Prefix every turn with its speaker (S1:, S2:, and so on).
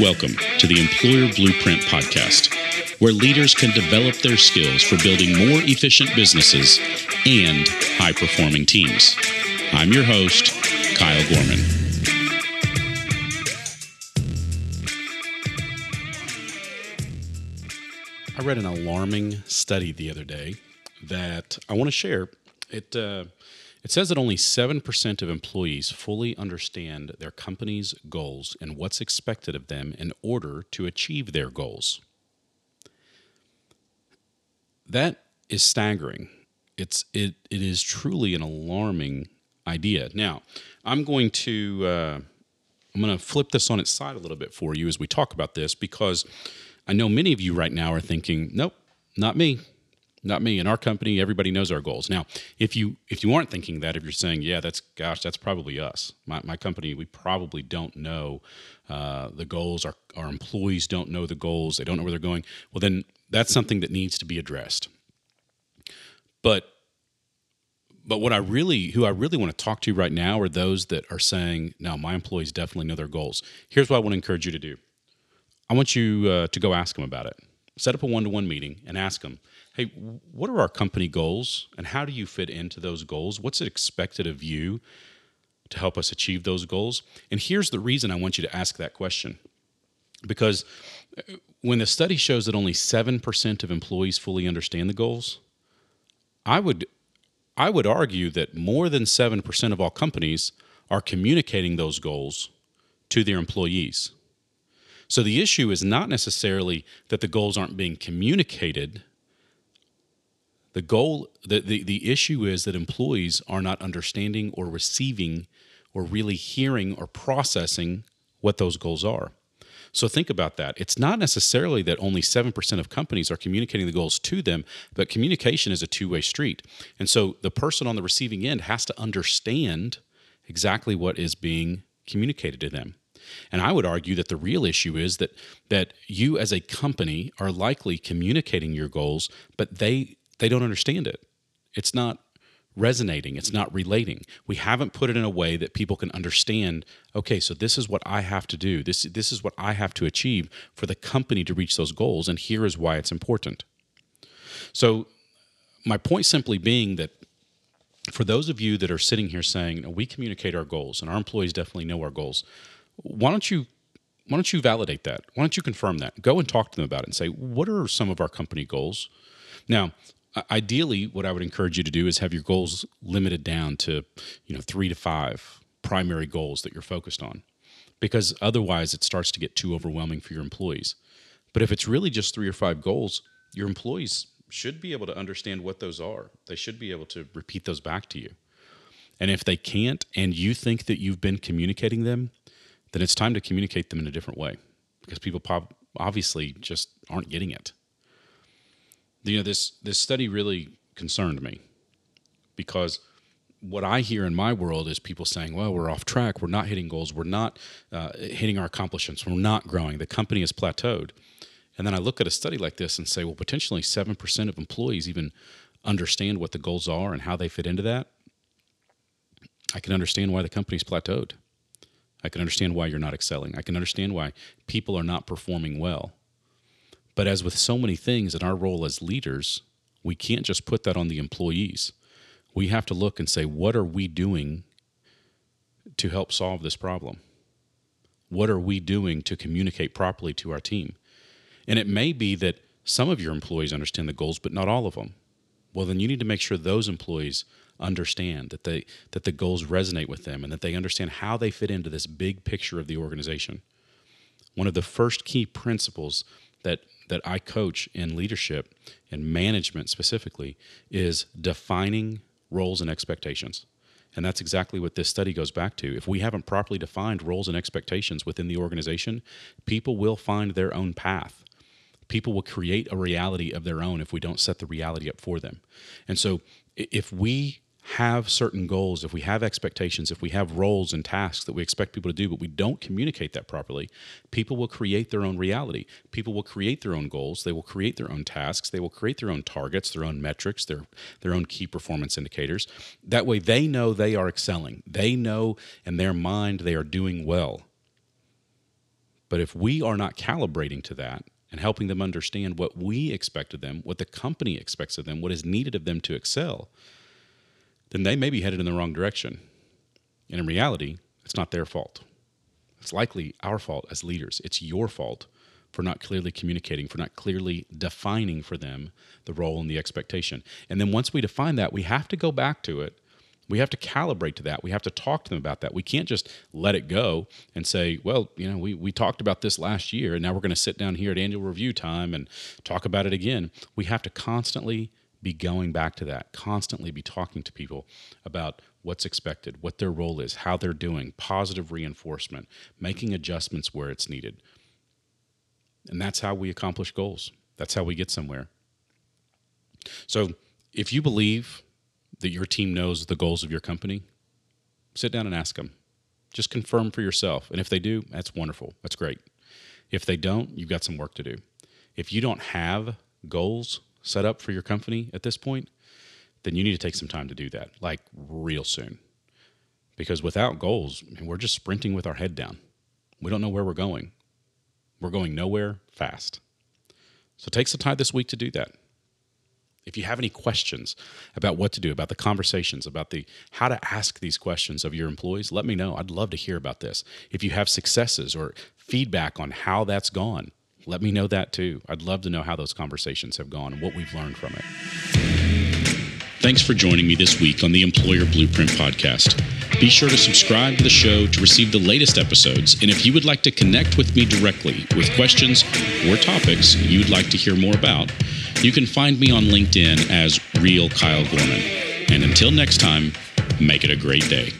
S1: Welcome to the Employer Blueprint Podcast, where leaders can develop their skills for building more efficient businesses and high performing teams. I'm your host, Kyle Gorman. I read an alarming study the other day that I want to share. It uh, it says that only 7% of employees fully understand their company's goals and what's expected of them in order to achieve their goals. That is staggering. It's it it is truly an alarming idea. Now, I'm going to uh, I'm going to flip this on its side a little bit for you as we talk about this because I know many of you right now are thinking, "Nope, not me not me. In our company, everybody knows our goals. Now, if you if you aren't thinking that, if you're saying, yeah, that's gosh, that's probably us. My, my company, we probably don't know uh, the goals. Our our employees don't know the goals. They don't know where they're going. Well, then that's something that needs to be addressed. But but what I really who I really want to talk to right now are those that are saying, no, my employees definitely know their goals. Here's what I want to encourage you to do. I want you uh, to go ask them about it. Set up a one to one meeting and ask them hey, what are our company goals and how do you fit into those goals? What's expected of you to help us achieve those goals? And here's the reason I want you to ask that question. Because uh, when the study shows that only 7% of employees fully understand the goals, I would I would argue that more than 7% of all companies are communicating those goals to their employees. So the issue is not necessarily that the goals aren't being communicated the goal, the, the, the issue is that employees are not understanding or receiving or really hearing or processing what those goals are. So think about that. It's not necessarily that only 7% of companies are communicating the goals to them, but communication is a two way street. And so the person on the receiving end has to understand exactly what is being communicated to them. And I would argue that the real issue is that that you as a company are likely communicating your goals, but they they don't understand it. It's not resonating, it's not relating. We haven't put it in a way that people can understand, okay, so this is what I have to do. This this is what I have to achieve for the company to reach those goals and here is why it's important. So my point simply being that for those of you that are sitting here saying, we communicate our goals and our employees definitely know our goals, why don't you why don't you validate that? Why don't you confirm that? Go and talk to them about it and say, what are some of our company goals? Now, ideally what i would encourage you to do is have your goals limited down to you know three to five primary goals that you're focused on because otherwise it starts to get too overwhelming for your employees but if it's really just three or five goals your employees should be able to understand what those are they should be able to repeat those back to you and if they can't and you think that you've been communicating them then it's time to communicate them in a different way because people obviously just aren't getting it you know this this study really concerned me because what I hear in my world is people saying, "Well, we're off track. We're not hitting goals. We're not uh, hitting our accomplishments. We're not growing. The company has plateaued." And then I look at a study like this and say, "Well, potentially seven percent of employees even understand what the goals are and how they fit into that." I can understand why the company's plateaued. I can understand why you're not excelling. I can understand why people are not performing well. But as with so many things in our role as leaders, we can't just put that on the employees. We have to look and say, what are we doing to help solve this problem? What are we doing to communicate properly to our team? And it may be that some of your employees understand the goals, but not all of them. Well, then you need to make sure those employees understand that they that the goals resonate with them and that they understand how they fit into this big picture of the organization. One of the first key principles that that I coach in leadership and management specifically is defining roles and expectations. And that's exactly what this study goes back to. If we haven't properly defined roles and expectations within the organization, people will find their own path. People will create a reality of their own if we don't set the reality up for them. And so, if we have certain goals, if we have expectations, if we have roles and tasks that we expect people to do, but we don't communicate that properly, people will create their own reality. People will create their own goals. They will create their own tasks. They will create their own targets, their own metrics, their, their own key performance indicators. That way they know they are excelling. They know in their mind they are doing well. But if we are not calibrating to that and helping them understand what we expect of them, what the company expects of them, what is needed of them to excel, then they may be headed in the wrong direction. And in reality, it's not their fault. It's likely our fault as leaders. It's your fault for not clearly communicating, for not clearly defining for them the role and the expectation. And then once we define that, we have to go back to it. We have to calibrate to that. We have to talk to them about that. We can't just let it go and say, well, you know, we, we talked about this last year and now we're going to sit down here at annual review time and talk about it again. We have to constantly be going back to that, constantly be talking to people about what's expected, what their role is, how they're doing, positive reinforcement, making adjustments where it's needed. And that's how we accomplish goals. That's how we get somewhere. So if you believe that your team knows the goals of your company, sit down and ask them. Just confirm for yourself. And if they do, that's wonderful. That's great. If they don't, you've got some work to do. If you don't have goals set up for your company at this point, then you need to take some time to do that, like real soon. Because without goals, we're just sprinting with our head down. We don't know where we're going. We're going nowhere fast. So take some time this week to do that. If you have any questions about what to do, about the conversations, about the how to ask these questions of your employees, let me know. I'd love to hear about this. If you have successes or feedback on how that's gone, let me know that too. I'd love to know how those conversations have gone and what we've learned from it. Thanks for joining me this week on the Employer Blueprint Podcast. Be sure to subscribe to the show to receive the latest episodes. And if you would like to connect with me directly with questions or topics you'd like to hear more about, you can find me on LinkedIn as Real Kyle Gorman. And until next time, make it a great day.